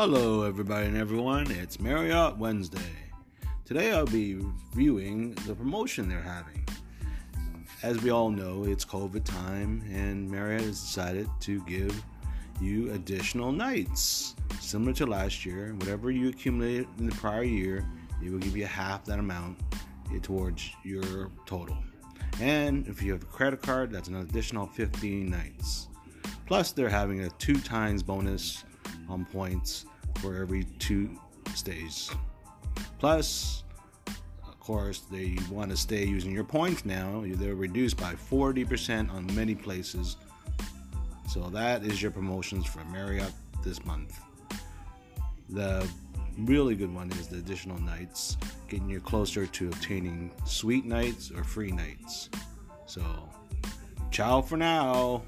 Hello, everybody and everyone. It's Marriott Wednesday. Today I'll be reviewing the promotion they're having. As we all know, it's COVID time, and Marriott has decided to give you additional nights. Similar to last year, whatever you accumulated in the prior year, they will give you half that amount eh, towards your total. And if you have a credit card, that's an additional 15 nights. Plus, they're having a two times bonus on points for every two stays. Plus, of course, they want to stay using your points now. They're reduced by 40% on many places. So that is your promotions for Marriott this month. The really good one is the additional nights, getting you closer to obtaining suite nights or free nights. So, ciao for now.